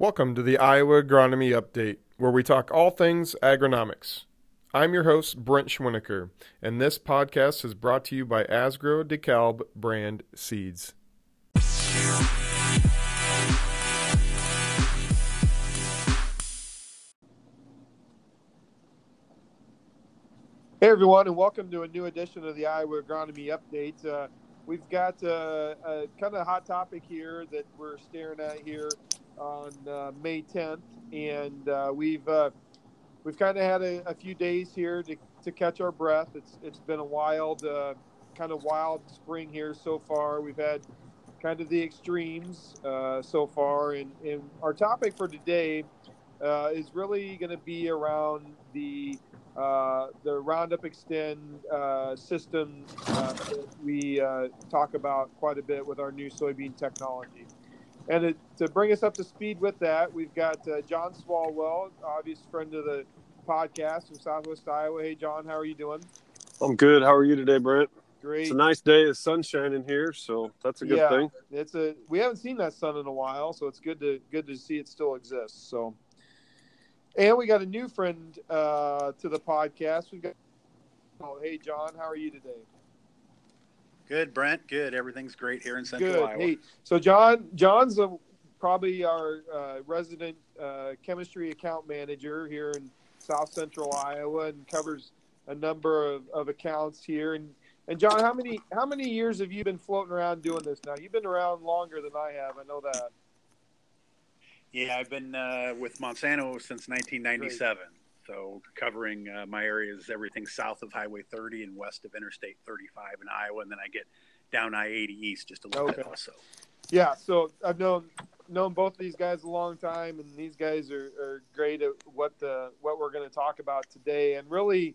Welcome to the Iowa Agronomy Update, where we talk all things agronomics. I'm your host, Brent Schwinnaker, and this podcast is brought to you by Asgrow DeKalb brand seeds. Hey everyone, and welcome to a new edition of the Iowa Agronomy Update. Uh, we've got uh, a kind of hot topic here that we're staring at here on uh, May 10th, and uh, we've uh, we've kind of had a, a, few days here to, to catch our breath. It's it's been a wild, uh, kind of wild spring here so far. We've had kind of the extremes so far, and, and our topic for today is really going to be around the uh, the Roundup Xtend uh, system uh, we uh, talk about quite a bit with our new soybean technology. And it, to bring us up to speed with that, we've got uh, John Swalwell, obvious friend of the podcast from Southwest Iowa. Hey, John, how are you doing? I'm good. How are you today, Brent? Great. It's a nice day. The sun's shining here, so that's a good yeah, thing. It's a we haven't seen that sun in a while, so it's good to good to see it still exists. So and we got a new friend uh, to the podcast. We've got. Oh, hey, John, how are you today? Good, Brent. Good. Everything's great here in Central Good. Iowa. Hey, so John, John's a, probably our uh, resident uh, chemistry account manager here in South Central Iowa, and covers a number of, of accounts here. And and John, how many how many years have you been floating around doing this now? You've been around longer than I have. I know that. Yeah, I've been uh, with Monsanto since 1997. Great. So covering uh, my areas, everything south of Highway 30 and west of Interstate 35 in Iowa, and then I get down I-80 east just a little okay. bit also. Yeah, so I've known known both these guys a long time, and these guys are, are great at what the what we're going to talk about today. And really,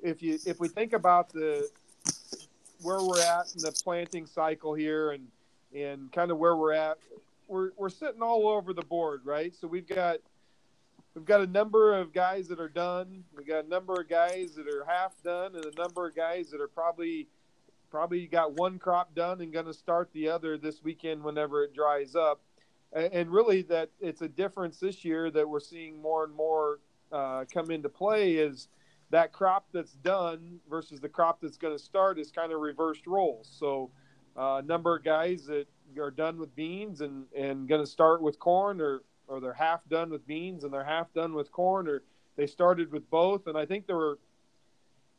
if you if we think about the where we're at in the planting cycle here, and and kind of where we're at we're we're sitting all over the board, right? So we've got we've got a number of guys that are done. We've got a number of guys that are half done, and a number of guys that are probably probably got one crop done and going to start the other this weekend whenever it dries up. And, and, really, that it's a difference this year that we're seeing more and more uh, come into play is that crop that's done versus the crop that's going to start is kind of reversed roles. So uh, a number of guys that are done with beans and and going to start with corn, or or they're half done with beans and they're half done with corn, or they started with both. And I think there were,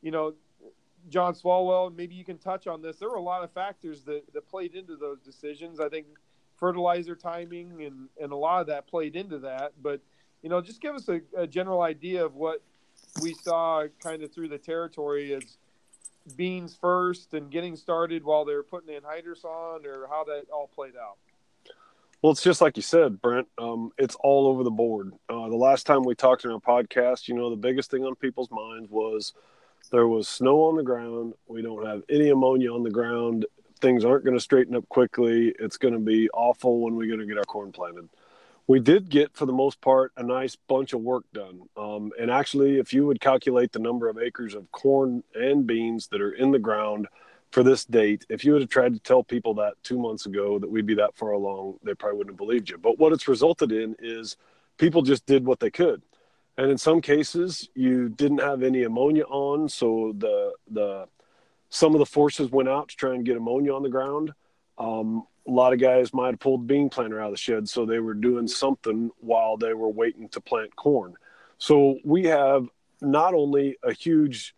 you know, John Swalwell, maybe you can touch on this. There were a lot of factors that, that played into those decisions. I think fertilizer timing and, and a lot of that played into that. But, you know, just give us a, a general idea of what we saw kind of through the territory as beans first and getting started while they're putting anhydrous on, or how that all played out? Well, it's just like you said, Brent. Um, it's all over the board. Uh, the last time we talked in our podcast, you know, the biggest thing on people's minds was there was snow on the ground. We don't have any ammonia on the ground. Things aren't going to straighten up quickly. It's going to be awful when we're going to get our corn planted we did get for the most part a nice bunch of work done um, and actually if you would calculate the number of acres of corn and beans that are in the ground for this date if you would have tried to tell people that two months ago that we'd be that far along they probably wouldn't have believed you. But what it's resulted in is people just did what they could. And in some cases you didn't have any ammonia on so the the some of the forces went out to try and get ammonia on the ground. Um, a lot of guys might have pulled bean planter out of the shed, so they were doing something while they were waiting to plant corn. So we have not only a huge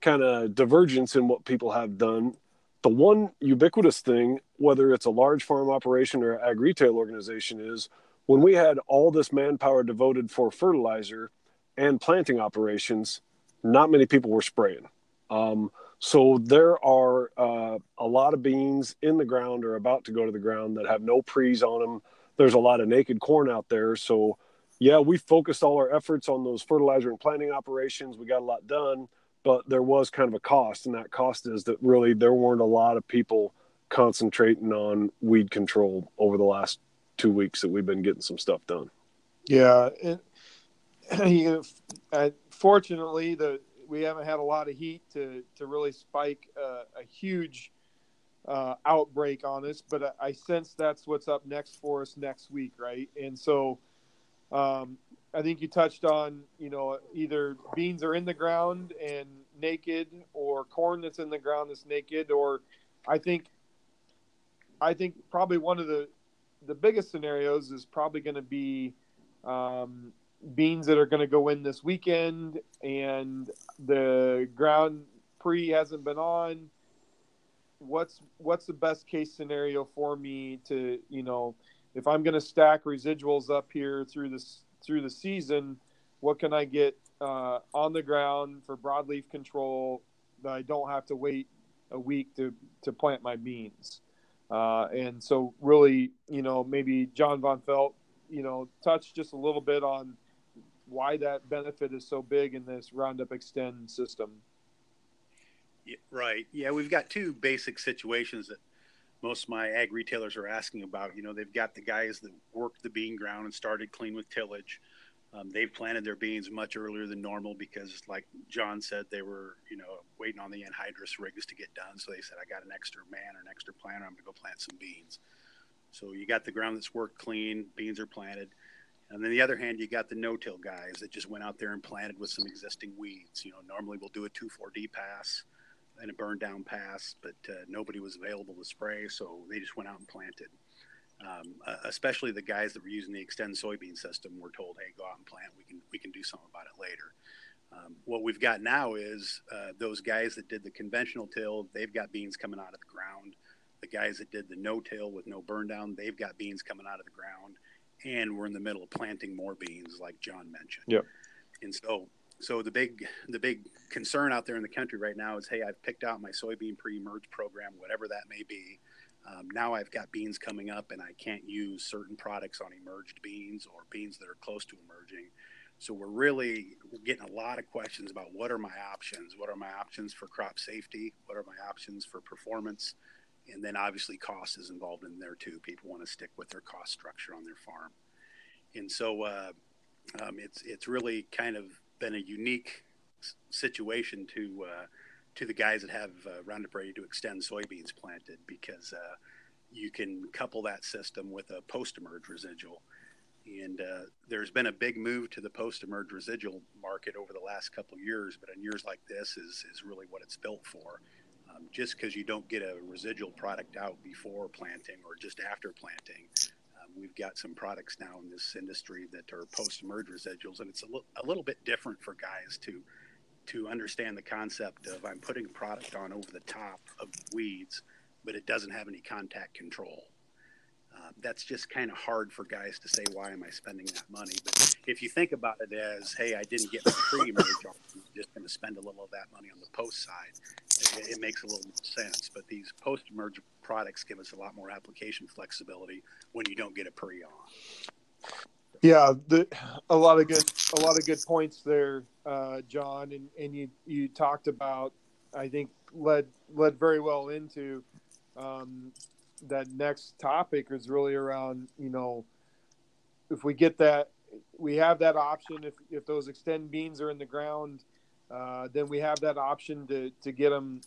kind of divergence in what people have done, the one ubiquitous thing, whether it's a large farm operation or ag retail organization, is when we had all this manpower devoted for fertilizer and planting operations, not many people were spraying. Um, so there are uh, a lot of beans in the ground or about to go to the ground that have no pre's on them. There's a lot of naked corn out there. So yeah, we focused all our efforts on those fertilizer and planting operations. We got a lot done, but there was kind of a cost, and that cost is that really there weren't a lot of people concentrating on weed control over the last two weeks that we've been getting some stuff done. Yeah, and, you uh, fortunately, the we haven't had a lot of heat to to really spike a huge uh, outbreak on us, but I, I, sense that's what's up next for us next week, right? And so Um, I think you touched on, you know, either beans are in the ground and naked, or corn that's in the ground that's naked, or I think, I think probably one of the the biggest scenarios is probably going to be um, beans that are going to go in this weekend, and the ground pre hasn't been on. What's what's the best case scenario for me to you know if I'm going to stack residuals up here through this through the season, what can I get uh, on the ground for broadleaf control that I don't have to wait a week to to plant my beans? Uh, and so, really, you know, maybe John Von Felt, you know, touch just a little bit on why that benefit is so big in this Roundup Extend system. Right. Yeah, we've got two basic situations that most of my ag retailers are asking about. You know, they've got the guys that worked the bean ground and started clean with tillage. Um, they've planted their beans much earlier than normal because, like John said, they were, you know, waiting on the anhydrous rigs to get done. So they said, I got an extra man or an extra planter. I'm going to go plant some beans. So you got the ground that's worked clean, beans are planted. And then the other hand, you got the no-till guys that just went out there and planted with some existing weeds. You know, normally we'll do a 2,4-D pass and a burn down pass, but uh, nobody was available to spray, so they just went out and planted. Um, uh, especially the guys that were using the Xtend soybean system were told, "Hey, go out and plant. We can we can do something about it later." Um, what we've got now is uh, those guys that did the conventional till, they've got beans coming out of the ground. The guys that did the no-till with no burn down, they've got beans coming out of the ground and we're in the middle of planting more beans, like John mentioned. Yep. And so, so the big the big concern out there in the country right now is, hey, I've picked out my soybean pre-emerge program, whatever that may be. Um, now I've got beans coming up, and I can't use certain products on emerged beans or beans that are close to emerging. So we're really getting a lot of questions about what are my options? What are my options for crop safety? What are my options for performance? and then obviously cost is involved in there too. People want to stick with their cost structure on their farm, and so uh, um, it's it's really kind of been a unique situation to uh, to the guys that have uh, Roundup Ready 2 Xtend soybeans planted because uh, you can couple that system with a post-emerge residual. And uh, there's been a big move to the post-emerge residual market over the last couple years, but in years like this is is really what it's built for um, just because you don't get a residual product out before planting or just after planting. Um, we've got some products now in this industry that are post-merge residuals, and it's a, li- a little bit different for guys to to understand the concept of I'm putting a product on over the top of weeds, but it doesn't have any contact control. Uh, that's just kind of hard for guys to say, why am I spending that money? But if you think about it as, hey, I didn't get my pre-emerge, I'm just going to spend a little of that money on the post side, it, it makes a little more sense. But these post-emerge products give us a lot more application flexibility when you don't get a pre on. Yeah, the, a lot of good, a lot of good points there, uh, John, and, and you you talked about, I think led led very well into um, that next topic is really around you know if we get that we have that option if if those Xtend beans are in the ground uh, then we have that option to to get them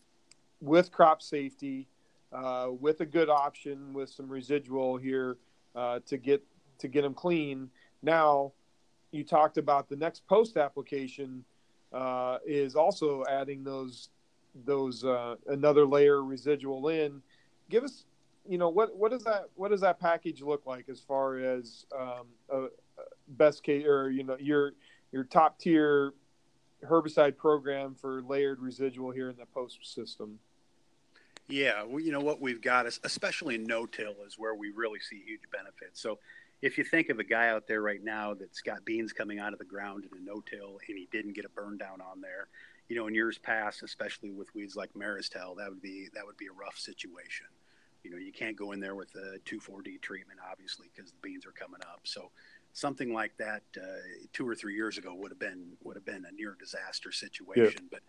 with crop safety uh, with a good option with some residual here uh, to get to get them clean. Now you talked about the next post application uh, is also adding those those uh, another layer residual in. Give us you know what what does that what does that package look like as far as um, a, a best case or you know your your top tier herbicide program for layered residual here in the post system? Yeah, well, you know what we've got, is, especially in no-till, is where we really see huge benefits. So, if you think of a guy out there right now that's got beans coming out of the ground in a no-till and he didn't get a burn down on there, you know, in years past, especially with weeds like marestail, that would be that would be a rough situation. You know, you can't go in there with a 2,4-D treatment, obviously, because the beans are coming up. So something like that uh, two or three years ago would have been would have been a near disaster situation. Yeah. But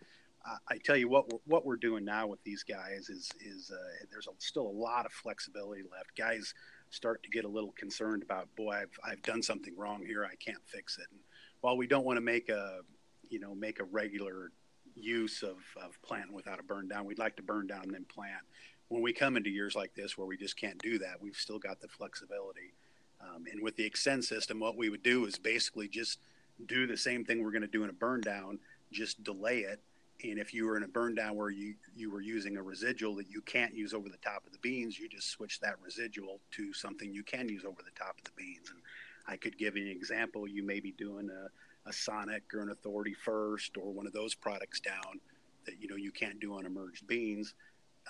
uh, I tell you what, we're, what we're doing now with these guys is is uh, there's a, still a lot of flexibility left. Guys start to get a little concerned about, boy, I've I've done something wrong here. I can't fix it. And while we don't want to make a you know make a regular use of, of planting without a burn down, we'd like to burn down and then plant when we come into years like this where we just can't do that, we've still got the flexibility. Um, and with the Xtend system, what we would do is basically just do the same thing we're going to do in a burn down, just delay it. And if you were in a burn down where you, you were using a residual that you can't use over the top of the beans, you just switch that residual to something you can use over the top of the beans. And I could give you an example. You may be doing a, a Sonic or an Authority First or one of those products down that you know you can't do on emerged beans.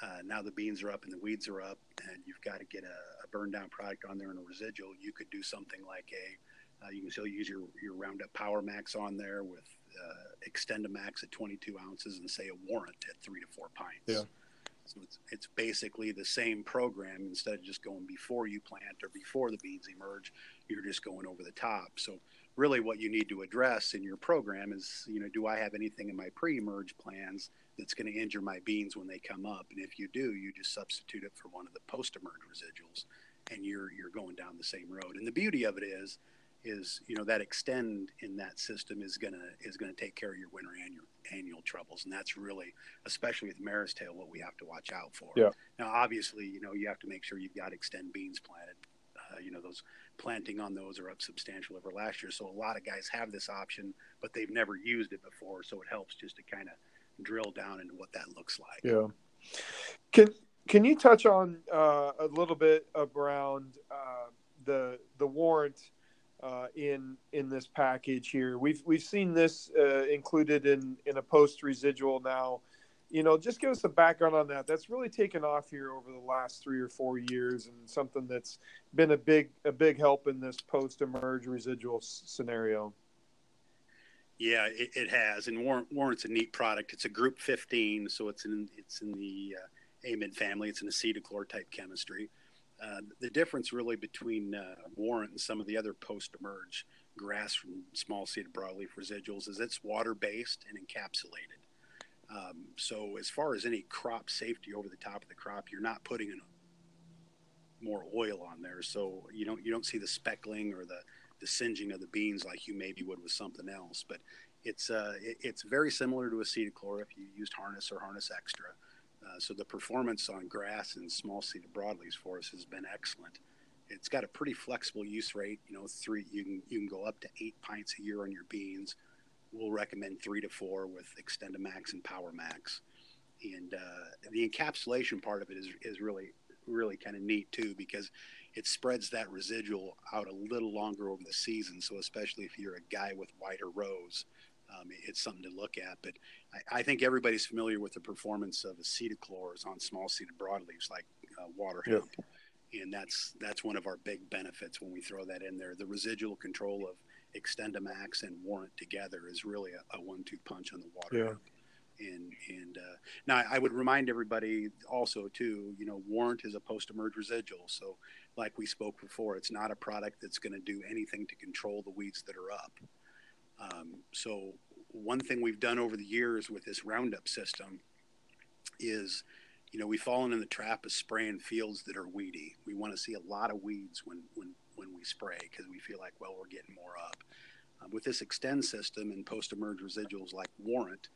Uh, now the beans are up and the weeds are up, and you've got to get a, a burn down product on there and a residual. You could do something like a, uh, you can still use your, your Roundup Power Max on there with uh, Max at 22 ounces and say a Warrant at three to four pints. Yeah. So it's, it's basically the same program. Instead of just going before you plant or before the beans emerge, you're just going over the top. So really what you need to address in your program is, you know, do I have anything in my pre-emerge plans that's going to injure my beans when they come up? And if you do, you just substitute it for one of the post-emerge residuals and you're, you're going down the same road. And the beauty of it is, is, you know, that Xtend in that system is going to, is to take care of your winter and your annual troubles. And that's really, especially with Mare's tail, what we have to watch out for. Yeah. Now, obviously, you know, you have to make sure you've got Xtend beans planted. Uh, you know, those planting on those are up substantial over last year. So a lot of guys have this option, but they've never used it before. So it helps just to kind of drill down into what that looks like. Yeah. Can can you touch on uh, a little bit around uh, the the warrant uh, in in this package here? We've we've seen this uh, included in in a post residual now you know, just give us a background on that. That's really taken off here over the last three or four years, and something that's been a big a big help in this post emerge residual s- scenario. Yeah, it, it, has, and Warrant, Warrant's a neat product. It's a Group 15, so it's in it's in the uh, amide family. It's an acetochlor type chemistry. Uh, the difference really between uh, Warrant and some of the other post emerge grass from small seeded broadleaf residuals is it's water based and encapsulated. Um, so as far as any crop safety over the top of the crop, you're not putting in more oil on there, so you don't you don't see the speckling or the the singeing of the beans like you maybe would with something else. But it's uh, it, it's very similar to acetochlor if you used harness or harness extra. Uh, so the performance on grass and small seeded broadleaves for us has been excellent. It's got a pretty flexible use rate. You know, three you can you can go up to eight pints a year on your beans we'll recommend three to four with XtendiMax and PowerMax. And uh, the encapsulation part of it is, is really, really kind of neat too, because it spreads that residual out a little longer over the season. So, especially if you're a guy with wider rows, um, it's something to look at. But I, I, think everybody's familiar with the performance of acetochlors on small seeded broadleaves like uh, water hemp. And that's that's one of our big benefits when we throw that in there. The residual control of XtendiMax and Warrant together is really a, a one-two punch on the water. Yeah. And and uh, now I would remind everybody also too, you know, Warrant is a post-emerge residual, so like we spoke before, it's not a product that's going to do anything to control the weeds that are up. Um, so one thing we've done over the years with this Roundup system is, you know, we've fallen in the trap of spraying fields that are weedy. We want to see a lot of weeds when when when we spray because we feel like, well, we're getting more up. Um, with this Xtend system and post emerge residuals like Warrant,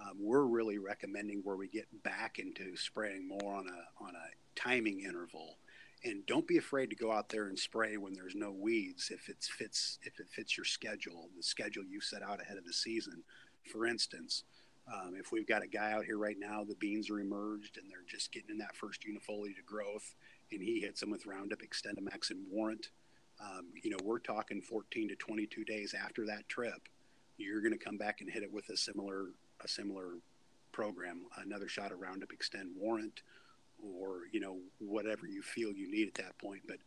um, we're really recommending where we get back into spraying more on a on a timing interval. And don't be afraid to go out there and spray when there's no weeds if it fits if it fits your schedule, the schedule you set out ahead of the season. For instance, um, if we've got a guy out here right now, the beans are emerged and they're just getting in that first unifoliate growth, and he hits them with Roundup, XtendiMax, and Warrant um, you know, we're talking 14 to 22 days after that trip, you're going to come back and hit it with a similar a similar program, another shot of Roundup Xtend Warrant, or you know whatever you feel you need at that point. But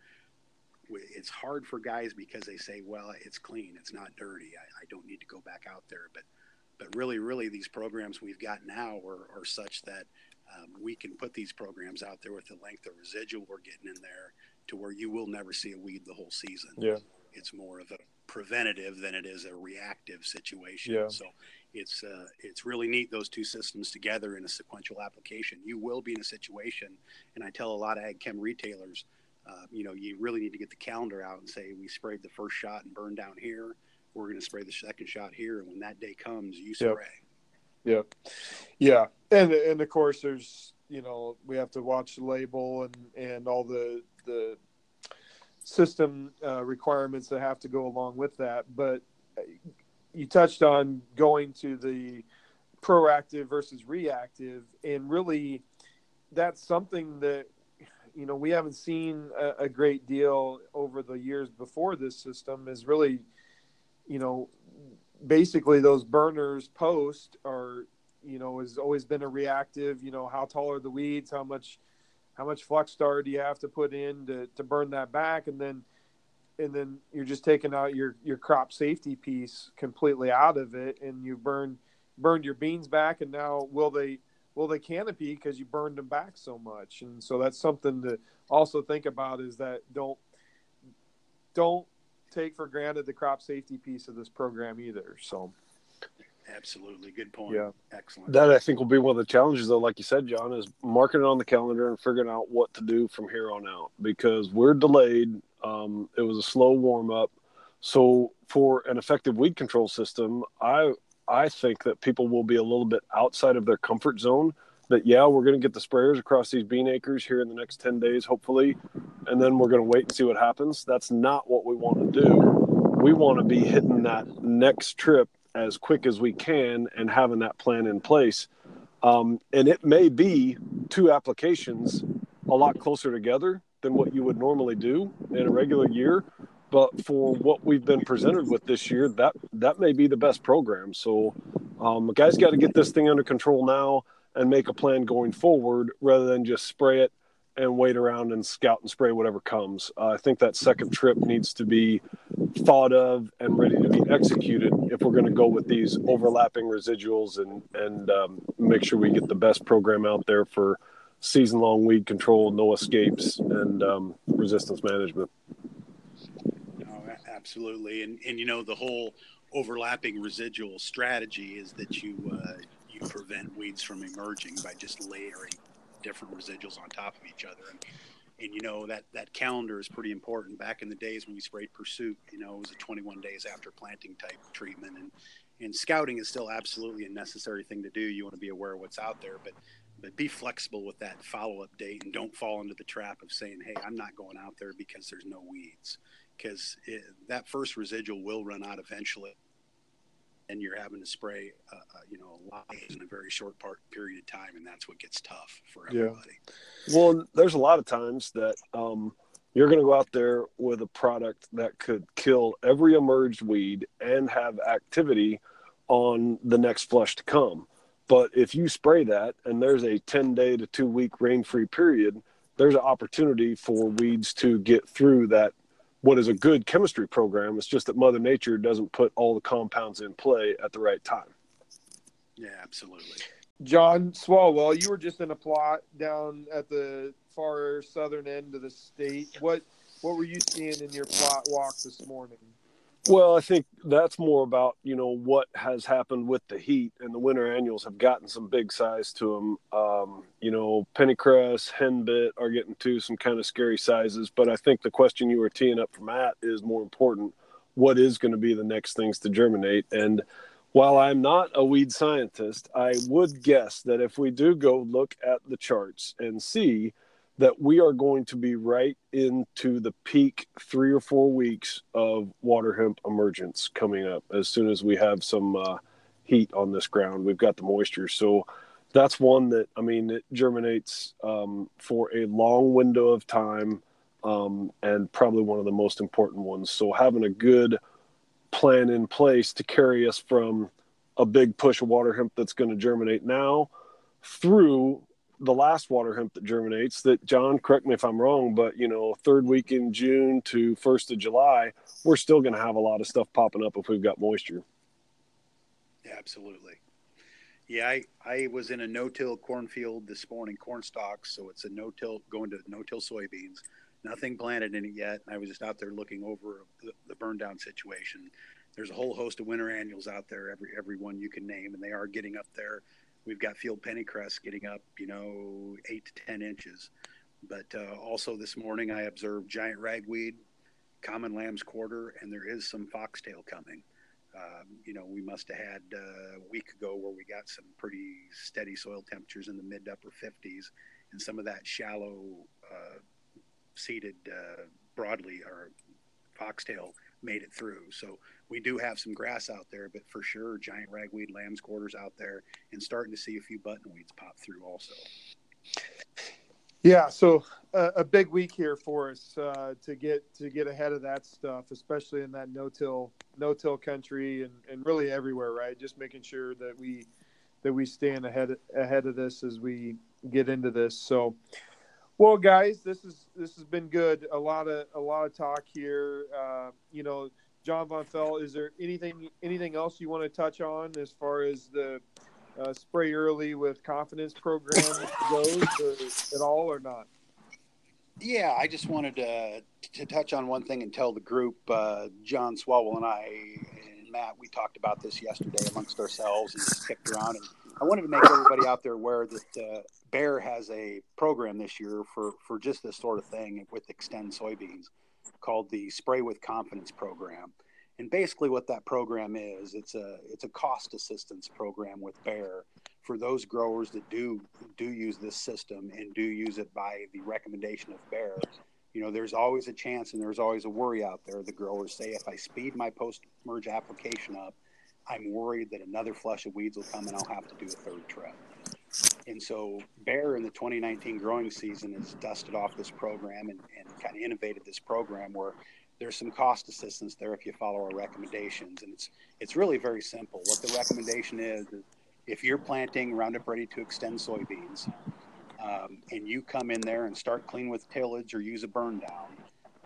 it's hard for guys because they say, well, it's clean, it's not dirty, I, I don't need to go back out there. But but really, really, these programs we've got now are, are such that um, we can put these programs out there with the length of residual we're getting in there to where you will never see a weed the whole season. Yeah. It's more of a preventative than it is a reactive situation. Yeah. So it's uh, it's really neat those two systems together in a sequential application. You will be in a situation, and I tell a lot of ag chem retailers, uh, you know, you really need to get the calendar out and say we sprayed the first shot and burned down here. We're going to spray the second shot here, and when that day comes, you spray. Yep. Yeah, and and of course there's you know we have to watch the label and and all the the system uh, requirements that have to go along with that. But you touched on going to the proactive versus reactive, and really, that's something that you know we haven't seen a, a great deal over the years before this system. Is really, you know, basically those burners post are you know has always been a reactive. You know, how tall are the weeds? How much how much Flexstar do you have to put in to, to burn that back? And then and then you're just taking out your your crop safety piece completely out of it and you burn burned your beans back and now will they will they canopy because you burned them back so much? And so that's something to also think about is that don't don't take for granted the crop safety piece of this program either so Absolutely. Good point. Yeah. Excellent. That I think will be one of the challenges, though, like you said, John, is marking it on the calendar and figuring out what to do from here on out because we're delayed. Um, it was a slow warm up. So, for an effective weed control system, I I think that people will be a little bit outside of their comfort zone. That yeah, we're going to get the sprayers across these bean acres here in the next ten days, hopefully, and then we're going to wait and see what happens. That's not what we want to do. We want to be hitting that next trip as quick as we can and having that plan in place. Um, and it may be two applications a lot closer together than what you would normally do in a regular year. But for what we've been presented with this year, that that may be the best program. So, um, guys, got to get this thing under control now and make a plan going forward, rather than just spray it and wait around and scout and spray whatever comes. Uh, I think that second trip needs to be thought of and ready to be executed if we're going to go with these overlapping residuals and and um, make sure we get the best program out there for season long weed control, no escapes, and um, resistance management. Oh, absolutely, and and you know the whole overlapping residual strategy is that you uh, you prevent weeds from emerging by just layering different residuals on top of each other. And, and you know that that calendar is pretty important. Back in the days when we sprayed Pursuit, you know, it was a 21 days after planting type treatment, and and scouting is still absolutely a necessary thing to do. You want to be aware of what's out there, but but be flexible with that follow up date, and don't fall into the trap of saying, "Hey, I'm not going out there because there's no weeds," because that first residual will run out eventually and you're having to spray, uh, uh, you know, a lot in a very short part period of time, and that's what gets tough for everybody. Yeah. Well, there's a lot of times that um, you're going to go out there with a product that could kill every emerged weed and have activity on the next flush to come. But if you spray that and there's a 10 day to two week rain free period, there's an opportunity for weeds to get through that what is a good chemistry program. It's just that Mother Nature doesn't put all the compounds in play at the right time. Yeah, absolutely. John Swalwell, you were just in a plot down at the far southern end of the state. What what were you seeing in your plot walk this morning? Well, I think that's more about you know what has happened with the heat, and the winter annuals have gotten some big size to them. Um, you know, pennycress, henbit are getting to some kind of scary sizes. But I think the question you were teeing up for Matt is more important. What is going to be the next things to germinate? And while I'm not a weed scientist, I would guess that if we do go look at the charts and see that we are going to be right into the peak three or four weeks of water hemp emergence coming up as soon as we have some uh, heat on this ground. We've got the moisture. So that's one that, I mean, it germinates um, for a long window of time um, and probably one of the most important ones. So having a good plan in place to carry us from a big push of water hemp that's going to germinate now through the last water hemp that germinates that john correct me if i'm wrong but you know third week in june to first of july we're still going to have a lot of stuff popping up if we've got moisture. Yeah absolutely. Yeah i i was in a no-till cornfield this morning corn stalks so it's a no-till going to no-till soybeans. Nothing planted in it yet i was just out there looking over the, the burn down situation. There's a whole host of winter annuals out there every every one you can name and they are getting up there We've got field pennycress getting up, you know, eight to 10 inches. But uh, also this morning, I observed giant ragweed, common lamb's quarter, and there is some foxtail coming. Um, you know, we must have had uh, a week ago where we got some pretty steady soil temperatures in the mid upper 50s, and some of that shallow uh, seeded uh, broadleaf or foxtail made it through. So we do have some grass out there, but for sure, giant ragweed, lamb's quarters out there, and starting to see a few buttonweeds pop through also. Yeah, so uh, a big week here for us uh, to get to get ahead of that stuff, especially in that no-till no-till country and, and really everywhere, right? Just making sure that we that we stand ahead ahead of this as we get into this. So, well, guys, this is this has been good. A lot of a lot of talk here. Uh, you know, John Von Fell, is there anything anything else you want to touch on as far as the uh, spray early with confidence program goes or, at all or not? Yeah, I just wanted to, to touch on one thing and tell the group, uh, John Swalwell and I and Matt, we talked about this yesterday amongst ourselves and kicked around. And I wanted to make everybody out there aware that uh, Bayer has a program this year for, for just this sort of thing with Xtend soybeans called the Spray with Confidence program. And basically, what that program is, it's a it's a cost assistance program with Bayer for those growers that do do use this system and do use it by the recommendation of Bayer. You know, there's always a chance and there's always a worry out there. The growers say, if I speed my post merge application up, I'm worried that another flush of weeds will come and I'll have to do a third trip. And so Bayer in the 2019 growing season has dusted off this program and, and kind of innovated this program where there's some cost assistance there if you follow our recommendations. And it's it's really very simple. What the recommendation is, is if you're planting Roundup Ready 2 Xtend soybeans, um, and you come in there and start clean with tillage or use a burn down,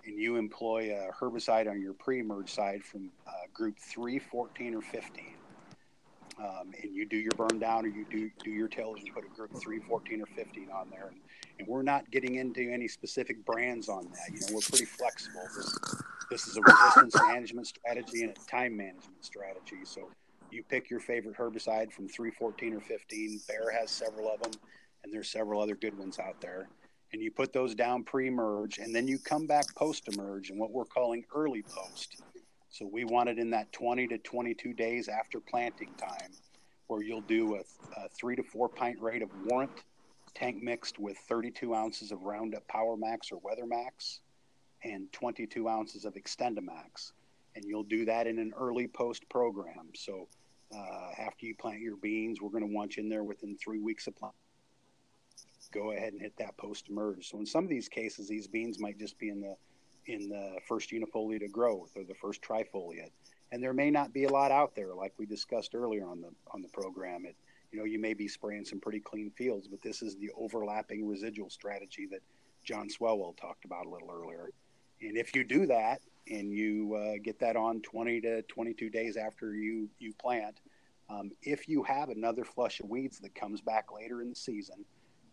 and you employ a herbicide on your pre-emerge side from uh, group 3, 14, or 15, um, and you do your burn down or you do, do your tillage and put a group 3, 14, or 15 on there, and and we're not getting into any specific brands on that. You know, we're pretty flexible. This, this is a resistance management strategy and a time management strategy. So you pick your favorite herbicide from 314 or 15. Bayer has several of them, and there's several other good ones out there. And you put those down pre-merge, and then you come back post-emerge and what we're calling early post. So we want it in that 20 to 22 days after planting time, where you'll do a, a three to four pint rate of warrant tank mixed with 32 ounces of Roundup Power Max or Weather Max and 22 ounces of XtendiMax. And you'll do that in an early post program. So uh, after you plant your beans, we're going to want you in there within three weeks of planting. Go ahead and hit that post emerge. So in some of these cases, these beans might just be in the in the first unifoliate growth or the first trifoliate, and there may not be a lot out there, like we discussed earlier on the on the program. It you know, you may be spraying some pretty clean fields, but this is the overlapping residual strategy that John Swalwell talked about a little earlier. And if you do that and you uh, get that on 20 to 22 days after you, you plant, um, if you have another flush of weeds that comes back later in the season,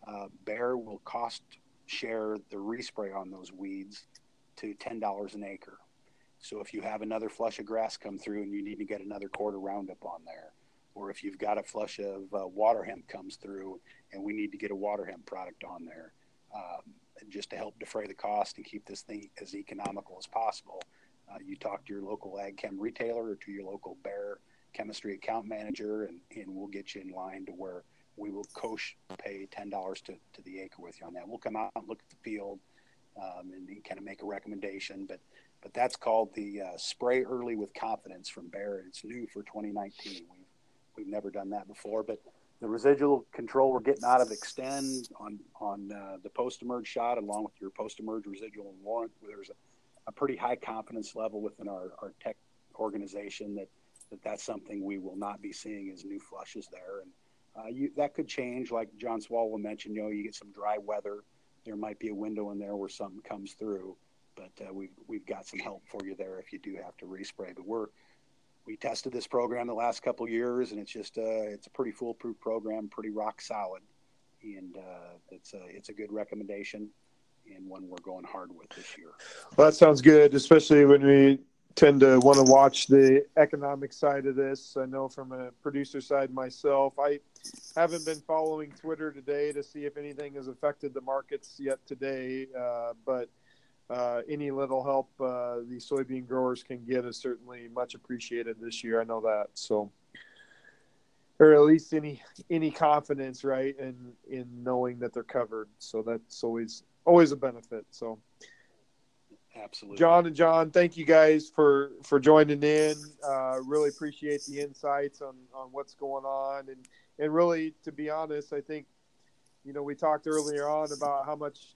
uh, Bayer will cost share the respray on those weeds to $10 an acre. So if you have another flush of grass come through and you need to get another quarter Roundup on there, or if you've got a flush of uh, water hemp comes through and we need to get a water hemp product on there um, just to help defray the cost and keep this thing as economical as possible. Uh, you talk to your local ag chem retailer or to your local Bayer chemistry account manager, and, and we'll get you in line to where we will coach pay ten dollars to, to the acre with you on that. We'll come out and look at the field um, and, and, kind of make a recommendation, but but that's called the uh, spray early with confidence from Bayer. It's new for 2019. We We've never done that before, but the residual control we're getting out of Xtend on on uh, the post emerge shot, along with your post emerge residual and warrant, there's a, a, pretty high confidence level within our, our tech organization that, that that's something we will not be seeing as new flushes there. And uh, you, that could change, like John Swalwell mentioned. You know, you get some dry weather, there might be a window in there where something comes through. But uh, we've we've got some help for you there if you do have to respray. But we're we tested this program the last couple years, and it's just uh, it's a pretty foolproof program, pretty rock solid, and uh, it's a it's a good recommendation and one we're going hard with this year. Well, that sounds good, especially when we tend to want to watch the economic side of this. I know from a producer side myself, I haven't been following Twitter today to see if anything has affected the markets yet today, uh, but uh, any little help uh, the soybean growers can get is certainly much appreciated this year. I know that. So, or at least any any confidence, right, in in knowing that they're covered. So that's always always a benefit. So, Absolutely. John and John, thank you guys for for joining in. Uh, really appreciate the insights on on what's going on, and and really, to be honest, I think you know we talked earlier on about how much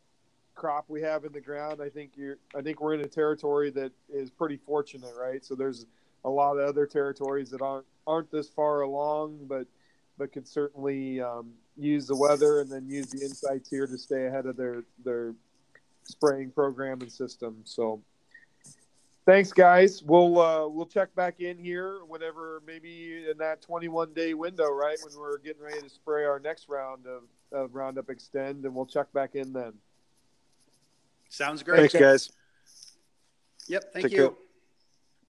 crop we have in the ground. I think you're I think we're in a territory that is pretty fortunate, right? So there's a lot of other territories that aren't aren't this far along, but but could certainly um, use the weather and then use the insights here to stay ahead of their their spraying program and system. So thanks guys. We'll uh, we'll check back in here whenever maybe in that 21 day window, right when we're getting ready to spray our next round of, of Roundup Xtend, and we'll check back in then. Sounds great. Thanks, guys. Yep. Thank Take you. care.